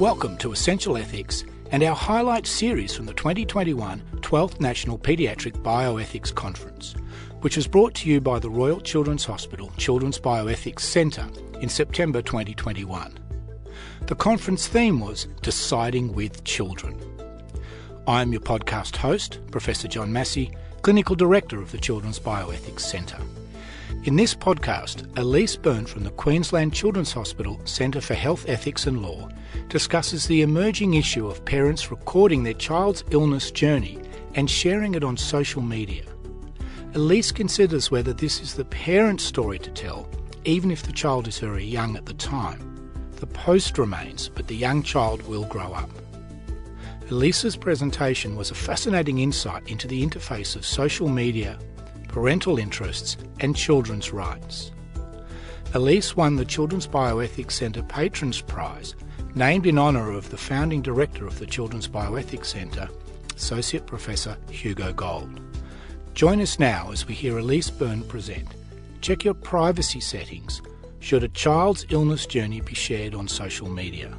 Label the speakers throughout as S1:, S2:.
S1: Welcome to Essential Ethics and our highlight series from the 2021 12th National Paediatric Bioethics Conference, which was brought to you by the Royal Children's Hospital Children's Bioethics Centre in September 2021. The conference theme was Deciding with Children. I am your podcast host, Professor John Massie, Clinical Director of the Children's Bioethics Centre. In this podcast, Elise Byrne from the Queensland Children's Hospital Centre for Health Ethics and Law discusses the emerging issue of parents recording their child's illness journey and sharing it on social media. Elise considers whether this is the parent's story to tell, even if the child is very young at the time. The post remains, but the young child will grow up. Elise's presentation was a fascinating insight into the interface of social media, parental interests, and children's rights. Elise won the Children's Bioethics Centre Patrons Prize, named in honour of the founding director of the Children's Bioethics Centre, Associate Professor Hugo Gold. Join us now as we hear Elise Byrne present. Check your privacy settings should a child's illness journey be shared on social media.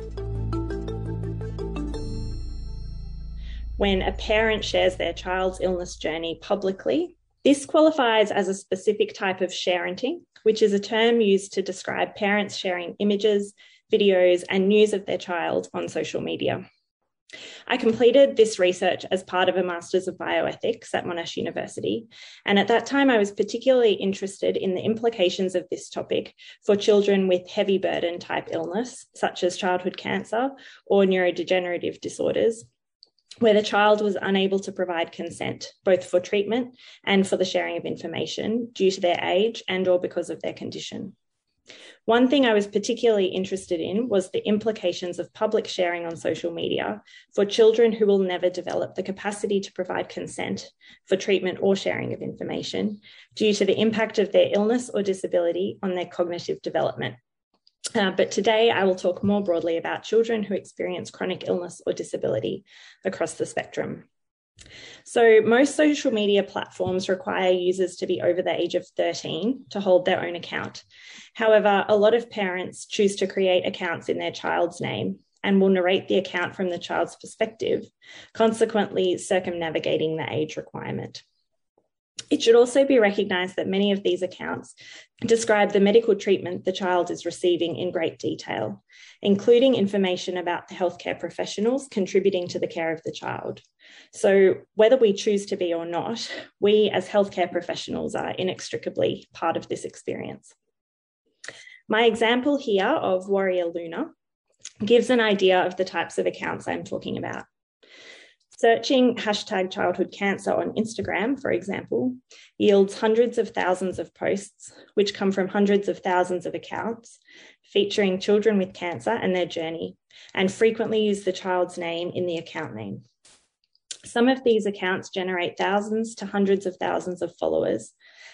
S2: When a parent shares their child's illness journey publicly, this qualifies as a specific type of sharenting, which is a term used to describe parents sharing images, videos, and news of their child on social media. I completed this research as part of a Masters of Bioethics at Monash University. And at that time, I was particularly interested in the implications of this topic for children with heavy burden type illness, such as childhood cancer or neurodegenerative disorders, where the child was unable to provide consent both for treatment and for the sharing of information due to their age and or because of their condition. One thing I was particularly interested in was the implications of public sharing on social media for children who will never develop the capacity to provide consent for treatment or sharing of information due to the impact of their illness or disability on their cognitive development. Uh, but today I will talk more broadly about children who experience chronic illness or disability across the spectrum. So, most social media platforms require users to be over the age of 13 to hold their own account. However, a lot of parents choose to create accounts in their child's name and will narrate the account from the child's perspective, consequently, circumnavigating the age requirement. It should also be recognised that many of these accounts describe the medical treatment the child is receiving in great detail, including information about the healthcare professionals contributing to the care of the child. So, whether we choose to be or not, we as healthcare professionals are inextricably part of this experience. My example here of Warrior Luna gives an idea of the types of accounts I'm talking about. Searching hashtag childhood cancer on Instagram, for example, yields hundreds of thousands of posts, which come from hundreds of thousands of accounts featuring children with cancer and their journey, and frequently use the child's name in the account name. Some of these accounts generate thousands to hundreds of thousands of followers,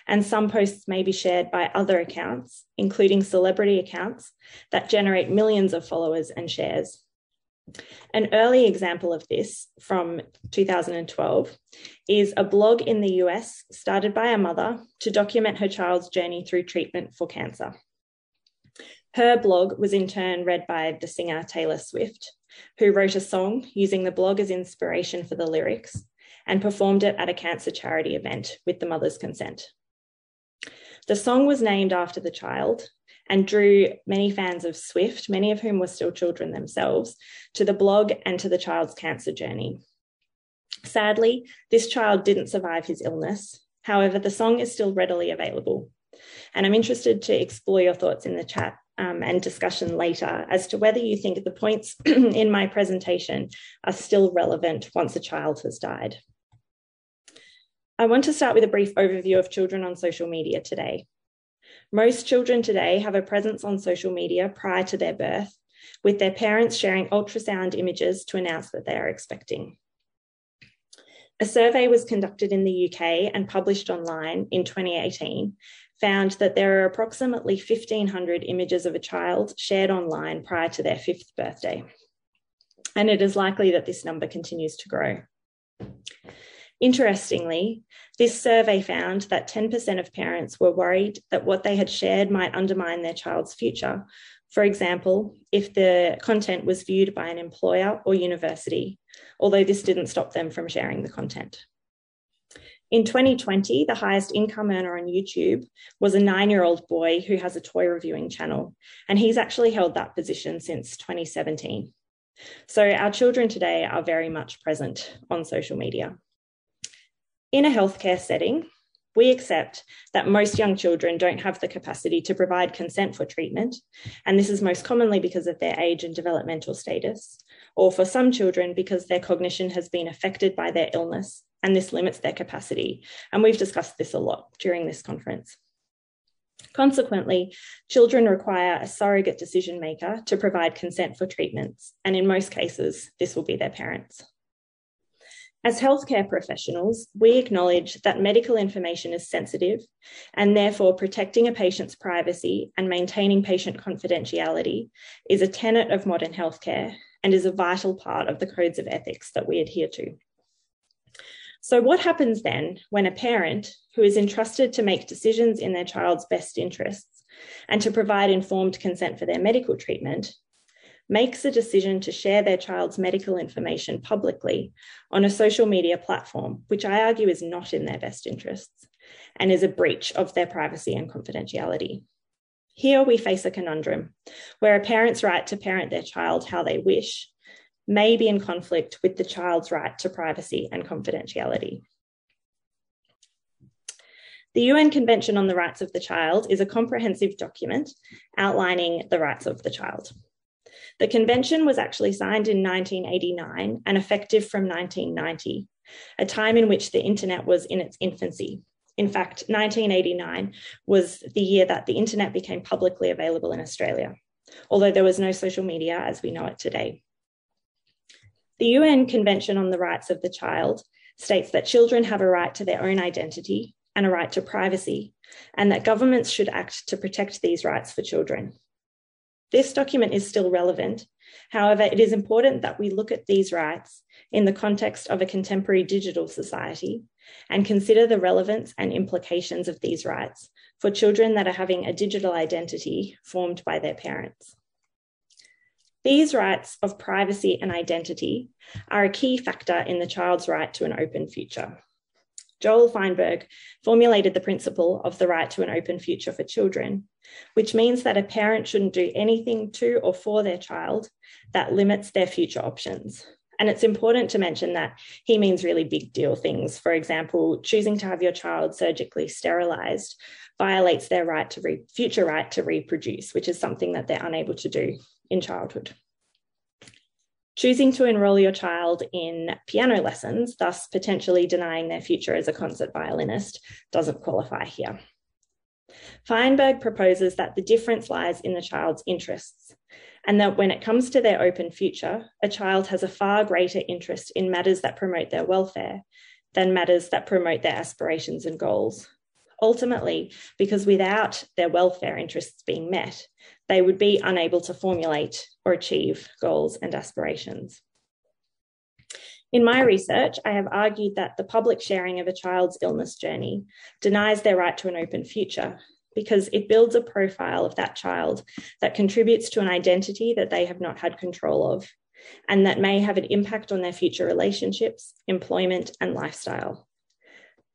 S2: and some posts may be shared by other accounts, including celebrity accounts, that generate millions of followers and shares. An early example of this from 2012 is a blog in the US started by a mother to document her child's journey through treatment for cancer. Her blog was in turn read by the singer Taylor Swift, who wrote a song using the blog as inspiration for the lyrics and performed it at a cancer charity event with the mother's consent. The song was named after the child and drew many fans of Swift, many of whom were still children themselves, to the blog and to the child's cancer journey. Sadly, this child didn't survive his illness. However, the song is still readily available. And I'm interested to explore your thoughts in the chat um, and discussion later as to whether you think the points in my presentation are still relevant once a child has died. I want to start with a brief overview of children on social media today. Most children today have a presence on social media prior to their birth, with their parents sharing ultrasound images to announce that they are expecting. A survey was conducted in the UK and published online in 2018, found that there are approximately 1,500 images of a child shared online prior to their fifth birthday. And it is likely that this number continues to grow. Interestingly, this survey found that 10% of parents were worried that what they had shared might undermine their child's future For example, if the content was viewed by an employer or university, although this didn't stop them from sharing the content. In 2020, the highest income earner on YouTube was a nine year old boy who has a toy reviewing channel, and he's actually held that position since 2017. So our children today are very much present on social media. In a healthcare setting, we accept that most young children don't have the capacity to provide consent for treatment, and this is most commonly because of their age and developmental status, or for some children because their cognition has been affected by their illness, and this limits their capacity. And we've discussed this a lot during this conference. Consequently, children require a surrogate decision maker to provide consent for treatments, and in most cases, this will be their parents. As healthcare professionals, we acknowledge that medical information is sensitive and therefore protecting a patient's privacy and maintaining patient confidentiality is a tenet of modern healthcare and is a vital part of the codes of ethics that we adhere to. So, what happens then when a parent who is entrusted to make decisions in their child's best interests and to provide informed consent for their medical treatment makes a decision to share their child's medical information publicly on a social media platform, which I argue is not in their best interests and is a breach of their privacy and confidentiality. Here we face a conundrum where a parent's right to parent their child how they wish may be in conflict with the child's right to privacy and confidentiality. The UN Convention on the Rights of the Child is a comprehensive document outlining the rights of the child. The convention was actually signed in 1989 and effective from 1990, a time in which the internet was in its infancy. In fact, 1989 was the year that the internet became publicly available in Australia, although there was no social media as we know it today. The UN Convention on the Rights of the Child states that children have a right to their own identity and a right to privacy, and that governments should act to protect these rights for children. This document is still relevant. However, it is important that we look at these rights in the context of a contemporary digital society and consider the relevance and implications of these rights for children that are having a digital identity formed by their parents. These rights of privacy and identity are a key factor in the child's right to an open future. Joel Feinberg formulated the principle of the right to an open future for children, which means that a parent shouldn't do anything to or for their child that limits their future options. And it's important to mention that he means really big deal things. For example, choosing to have your child surgically sterilized violates their right to re- future right to reproduce, which is something that they're unable to do in childhood. Choosing to enrol your child in piano lessons, thus potentially denying their future as a concert violinist, doesn't qualify here. Feinberg proposes that the difference lies in the child's interests, and that when it comes to their open future, a child has a far greater interest in matters that promote their welfare than matters that promote their aspirations and goals. Ultimately, because without their welfare interests being met, they would be unable to formulate or achieve goals and aspirations. In my research, I have argued that the public sharing of a child's illness journey denies their right to an open future because it builds a profile of that child that contributes to an identity that they have not had control of and that may have an impact on their future relationships, employment, and lifestyle.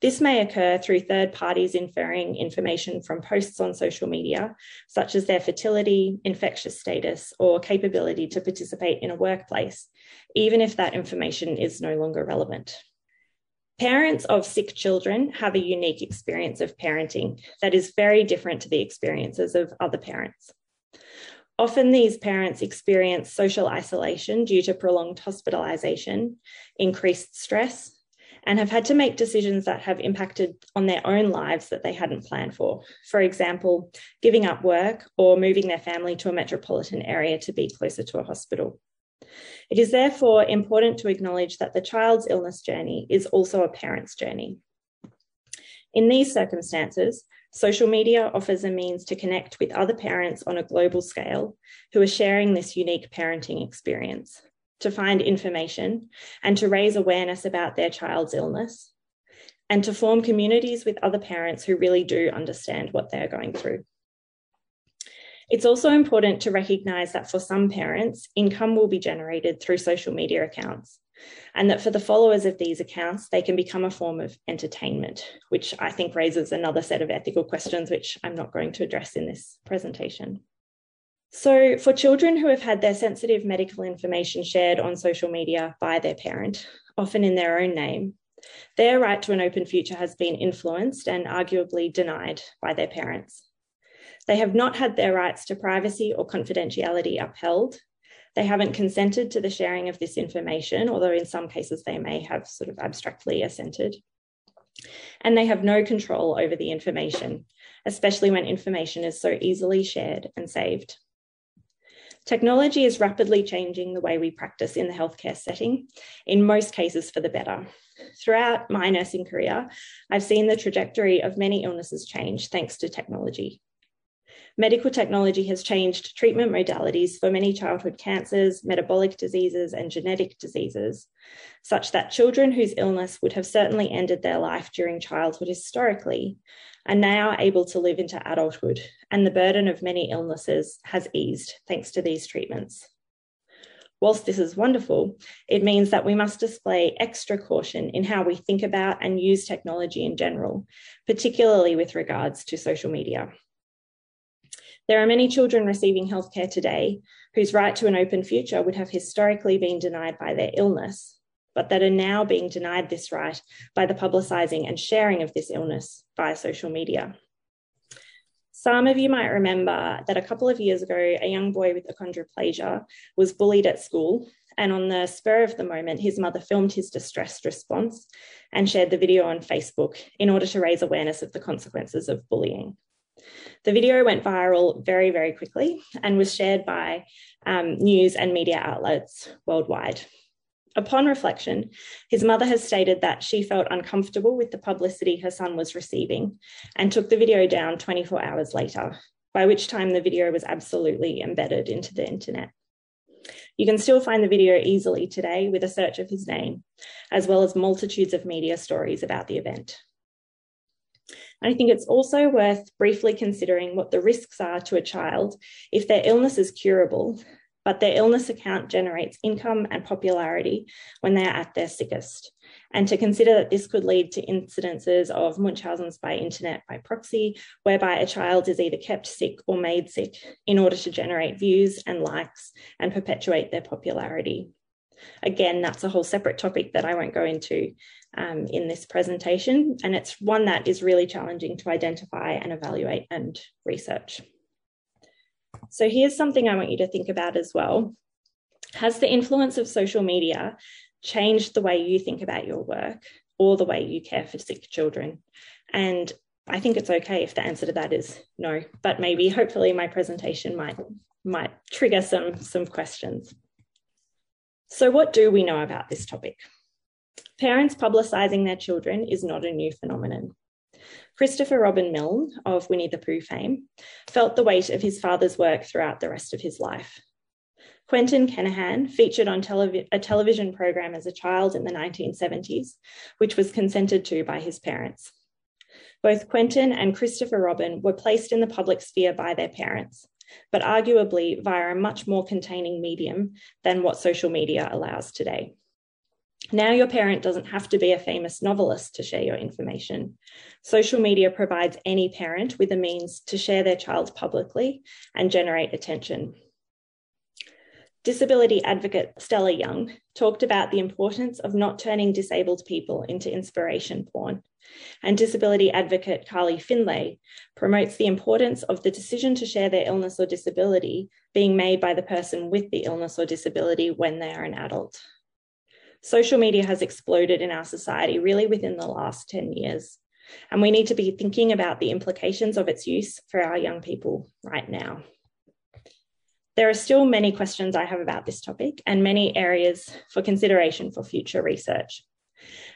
S2: This may occur through third parties inferring information from posts on social media, such as their fertility, infectious status, or capability to participate in a workplace, even if that information is no longer relevant. Parents of sick children have a unique experience of parenting that is very different to the experiences of other parents. Often, these parents experience social isolation due to prolonged hospitalisation, increased stress, and have had to make decisions that have impacted on their own lives that they hadn't planned for. For example, giving up work or moving their family to a metropolitan area to be closer to a hospital. It is therefore important to acknowledge that the child's illness journey is also a parent's journey. In these circumstances, social media offers a means to connect with other parents on a global scale who are sharing this unique parenting experience to find information and to raise awareness about their child's illness, and to form communities with other parents who really do understand what they're going through. It's also important to recognise that for some parents, income will be generated through social media accounts, and that for the followers of these accounts, they can become a form of entertainment, which I think raises another set of ethical questions, which I'm not going to address in this presentation. So, for children who have had their sensitive medical information shared on social media by their parent, often in their own name, their right to an open future has been influenced and arguably denied by their parents. They have not had their rights to privacy or confidentiality upheld. They haven't consented to the sharing of this information, although in some cases they may have sort of abstractly assented. And they have no control over the information, especially when information is so easily shared and saved. Technology is rapidly changing the way we practice in the healthcare setting, in most cases for the better. Throughout my nursing career, I've seen the trajectory of many illnesses change thanks to technology. Medical technology has changed treatment modalities for many childhood cancers, metabolic diseases, and genetic diseases, such that children whose illness would have certainly ended their life during childhood historically are now able to live into adulthood, and the burden of many illnesses has eased thanks to these treatments. Whilst this is wonderful, it means that we must display extra caution in how we think about and use technology in general, particularly with regards to social media. There are many children receiving healthcare today whose right to an open future would have historically been denied by their illness, but that are now being denied this right by the publicising and sharing of this illness via social media. Some of you might remember that a couple of years ago, a young boy with achondroplasia was bullied at school. And on the spur of the moment, his mother filmed his distressed response and shared the video on Facebook in order to raise awareness of the consequences of bullying. The video went viral very, very quickly and was shared by um, news and media outlets worldwide. Upon reflection, his mother has stated that she felt uncomfortable with the publicity her son was receiving and took the video down 24 hours later, by which time the video was absolutely embedded into the internet. You can still find the video easily today with a search of his name, as well as multitudes of media stories about the event. I think it's also worth briefly considering what the risks are to a child if their illness is curable, but their illness account generates income and popularity when they are at their sickest. And to consider that this could lead to incidences of Munchausen's by internet by proxy, whereby a child is either kept sick or made sick in order to generate views and likes and perpetuate their popularity. Again, that's a whole separate topic that I won't go into um, in this presentation, and it's one that is really challenging to identify and evaluate and research. So here's something I want you to think about as well. Has the influence of social media changed the way you think about your work or the way you care for sick children? And I think it's okay if the answer to that is no, but maybe hopefully my presentation might might trigger some some questions. So what do we know about this topic? Parents publicising their children is not a new phenomenon. Christopher Robin Milne, of Winnie the Pooh fame, felt the weight of his father's work throughout the rest of his life. Quentin Kenihan featured on televi- a television program as a child in the 1970s, which was consented to by his parents. Both Quentin and Christopher Robin were placed in the public sphere by their parents, but arguably via a much more containing medium than what social media allows today. Now, your parent doesn't have to be a famous novelist to share your information. Social media provides any parent with a means to share their child publicly and generate attention. Disability advocate Stella Young talked about the importance of not turning disabled people into inspiration porn. And disability advocate Carly Findlay promotes the importance of the decision to share their illness or disability being made by the person with the illness or disability when they are an adult social media has exploded in our society really within the last 10 years. And we need to be thinking about the implications of its use for our young people right now. There are still many questions I have about this topic and many areas for consideration for future research.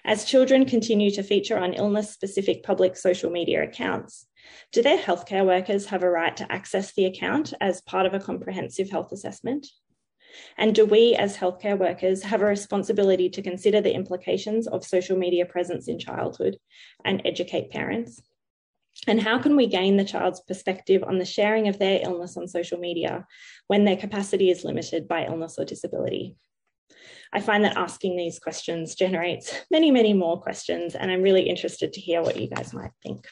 S2: As children continue to feature on illness specific public social media accounts, do their healthcare workers have a right to access the account as part of a comprehensive health assessment? And do we, as healthcare workers, have a responsibility to consider the implications of social media presence in childhood and educate parents? And how can we gain the child's perspective on the sharing of their illness on social media when their capacity is limited by illness or disability? I find that asking these questions generates many, many more questions, and I'm really interested to hear what you guys might think.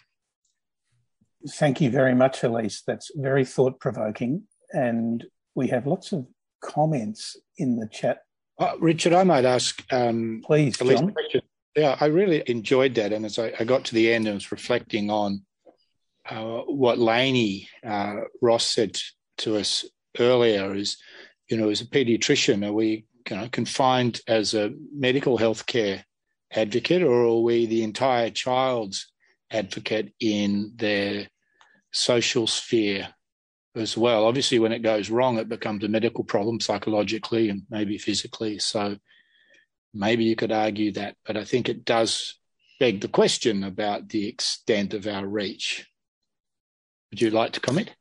S3: Thank you very much, Elise. That's very thought provoking. And we have lots of comments in the chat.
S1: Uh, Richard, I might ask. Um,
S3: Please, John.
S1: Yeah, I really enjoyed that. And as I, I, got to the end and was reflecting on uh, what Lainie uh, Ross said to us earlier is, you know, as a pediatrician, are we you know, confined as a medical healthcare advocate or are we the entire child's advocate in their social sphere as well. Obviously, when it goes wrong, it becomes a medical problem psychologically and maybe physically. So maybe you could argue that, but I think it does beg the question about the extent of our reach. Would you like to comment?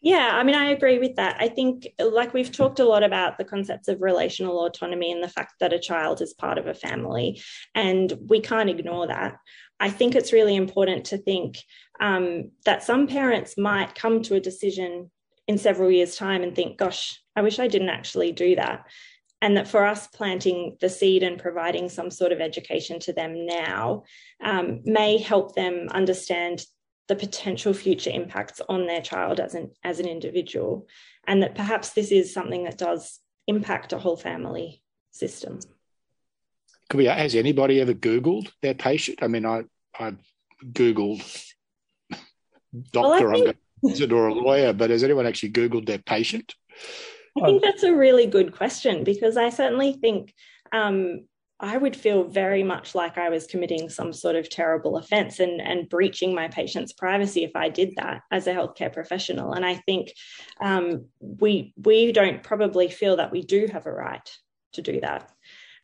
S2: Yeah, I mean, I agree with that. I think, like, we've talked a lot about the concepts of relational autonomy and the fact that a child is part of a family, and we can't ignore that. I think it's really important to think um, that some parents might come to a decision in several years' time and think, gosh, I wish I didn't actually do that. And that for us, planting the seed and providing some sort of education to them now um, may help them understand the potential future impacts on their child as an as an individual, and that perhaps this is something that does impact a whole family system.
S1: Could be, has anybody ever Googled their patient? I mean, I I Googled doctor, well, think, I'm going to or a lawyer, but has anyone actually Googled their patient?
S2: I think that's a really good question because I certainly think um, I would feel very much like I was committing some sort of terrible offense and, and breaching my patient's privacy if I did that as a healthcare professional. And I think um, we we don't probably feel that we do have a right to do that.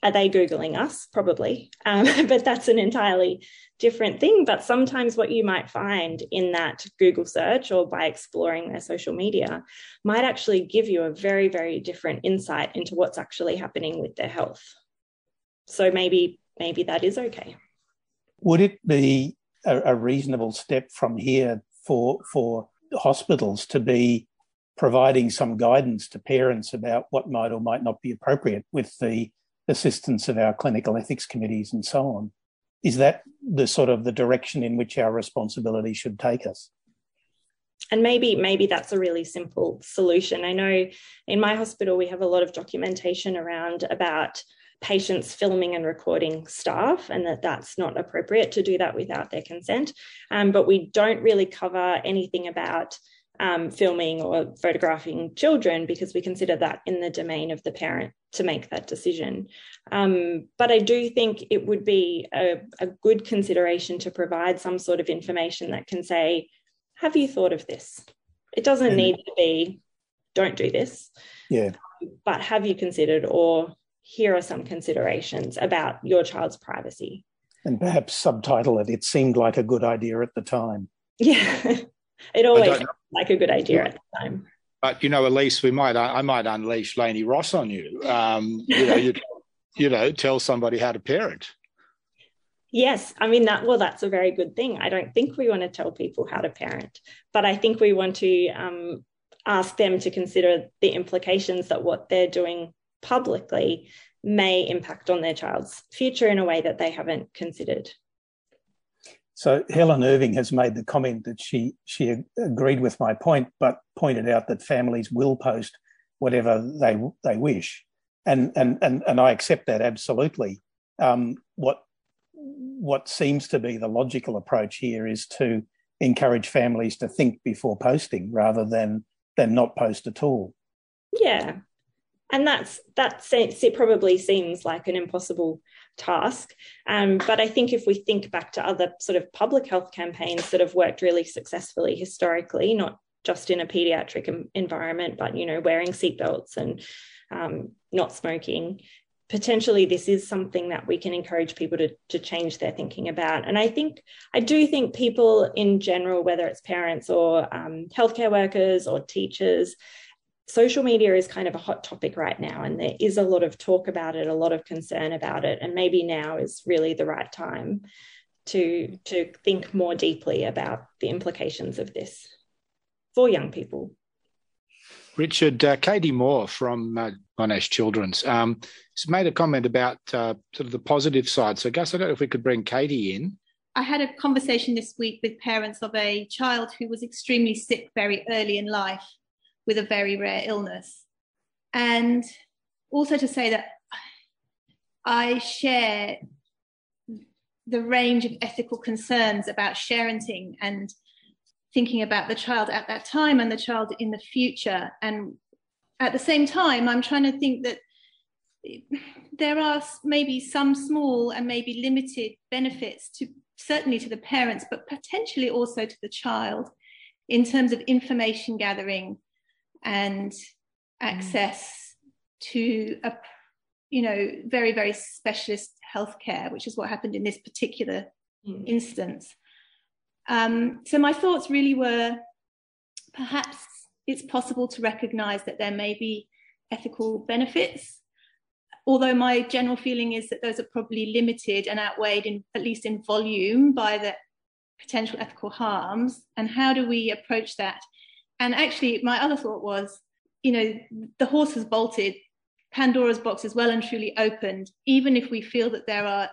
S2: Are they Googling us? Probably. Um, but that's an entirely different thing. But sometimes what you might find in that Google search or by exploring their social media might actually give you a very, very different insight into what's actually happening with their health. So maybe, maybe that is okay.
S3: Would it be a, a reasonable step from here for for hospitals to be providing some guidance to parents about what might or might not be appropriate with the assistance of our clinical ethics committees and so on. Is that the sort of the direction in which our responsibility should take us?
S2: And maybe maybe that's a really simple solution. I know in my hospital we have a lot of documentation around about patients filming and recording staff, and that that's not appropriate to do that without their consent. Um, but we don't really cover anything about um, filming or photographing children because we consider that in the domain of the parent to make that decision. Um, but I do think it would be a, a, good consideration to provide some sort of information that can say, Have you thought of this? It doesn't mm. need to be, Don't do this.
S3: Yeah.
S2: But have you considered, or here are some considerations about your child's privacy?
S3: And perhaps subtitle it, It seemed like a good idea at the time.
S2: Yeah. It always like a good idea at the time.
S1: But you know, at least we might I might unleash Lainie Ross on you. Um, you know, you, you know, tell somebody how to parent.
S2: Yes, I mean that. Well, that's a very good thing. I don't think we want to tell people how to parent, but I think we want to um, ask them to consider the implications that what they're doing publicly may impact on their child's future in a way that they haven't considered.
S3: So Helen Irving has made the comment that she she agreed with my point, but pointed out that families will post whatever they they wish, and and and and I accept that absolutely. Um, what what seems to be the logical approach here is to encourage families to think before posting rather than than not post at all.
S2: Yeah, and that's that it probably seems like an impossible task. Um, but I think if we think back to other sort of public health campaigns that have worked really successfully historically, not just in a pediatric environment, but you know, wearing seatbelts and um, not smoking. Potentially, this is something that we can encourage people to, to change their thinking about. And I think, I do think people in general, whether it's parents or um, healthcare workers or teachers, social media is kind of a hot topic right now, and there is a lot of talk about it, a lot of concern about it, and maybe now is really the right time to to think more deeply about the implications of this for young people.
S1: Richard, uh, Katie Moore from uh, Monash Children's um, has made a comment about uh, sort of the positive side. So, Gus, I don't know if we could bring Katie in.
S4: I had a conversation this week with parents of a child who was extremely sick very early in life with a very rare illness. And also to say that I share the range of ethical concerns about sharenting and thinking about the child at that time and the child in the future. And at the same time, I'm trying to think that there are maybe some small and maybe limited benefits to certainly to the parents, but potentially also to the child in terms of information gathering and access mm. to a you know very very specialist healthcare which is what happened in this particular mm. instance um, so my thoughts really were perhaps it's possible to recognize that there may be ethical benefits although my general feeling is that those are probably limited and outweighed in at least in volume by the potential ethical harms and how do we approach that and actually my other thought was you know the horse has bolted pandora's box is well and truly opened even if we feel that there are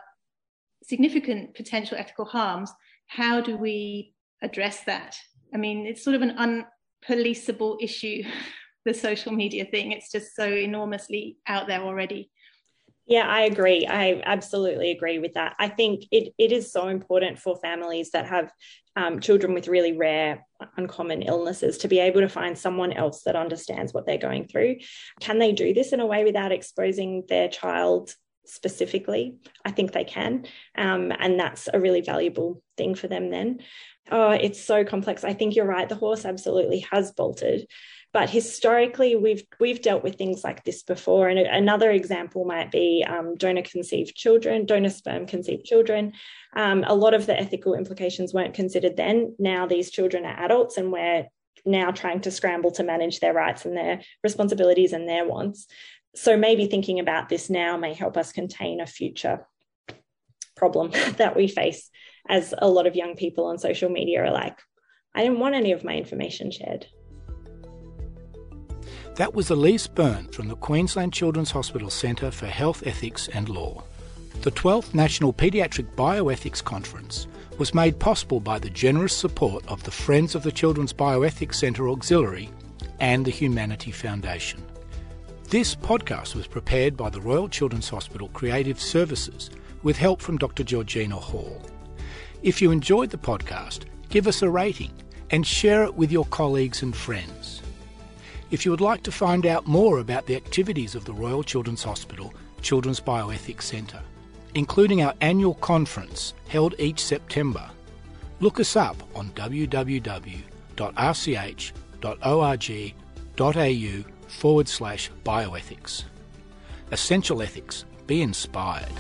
S4: significant potential ethical harms how do we address that i mean it's sort of an unpoliceable issue the social media thing it's just so enormously out there already
S2: yeah, I agree. I absolutely agree with that. I think it, it is so important for families that have um, children with really rare, uncommon illnesses to be able to find someone else that understands what they're going through. Can they do this in a way without exposing their child specifically? I think they can. Um, and that's a really valuable thing for them then. Oh, it's so complex. I think you're right. The horse absolutely has bolted. But historically, we've we've dealt with things like this before. And another example might be um, donor conceived children, donor sperm conceived children. Um, a lot of the ethical implications weren't considered then. Now these children are adults, and we're now trying to scramble to manage their rights and their responsibilities and their wants. So maybe thinking about this now may help us contain a future problem that we face as a lot of young people on social media are like, I didn't want any of my information shared.
S1: That was Elise Byrne from the Queensland Children's Hospital Centre for Health Ethics and Law. The 12th National Paediatric Bioethics Conference was made possible by the generous support of the Friends of the Children's Bioethics Centre Auxiliary and the Humanity Foundation. This podcast was prepared by the Royal Children's Hospital Creative Services with help from Dr. Georgina Hall. If you enjoyed the podcast, give us a rating and share it with your colleagues and friends. If you would like to find out more about the activities of the Royal Children's Hospital Children's Bioethics Centre, including our annual conference held each September, look us up on www.rch.org.au forward slash bioethics. Essential Ethics. Be inspired.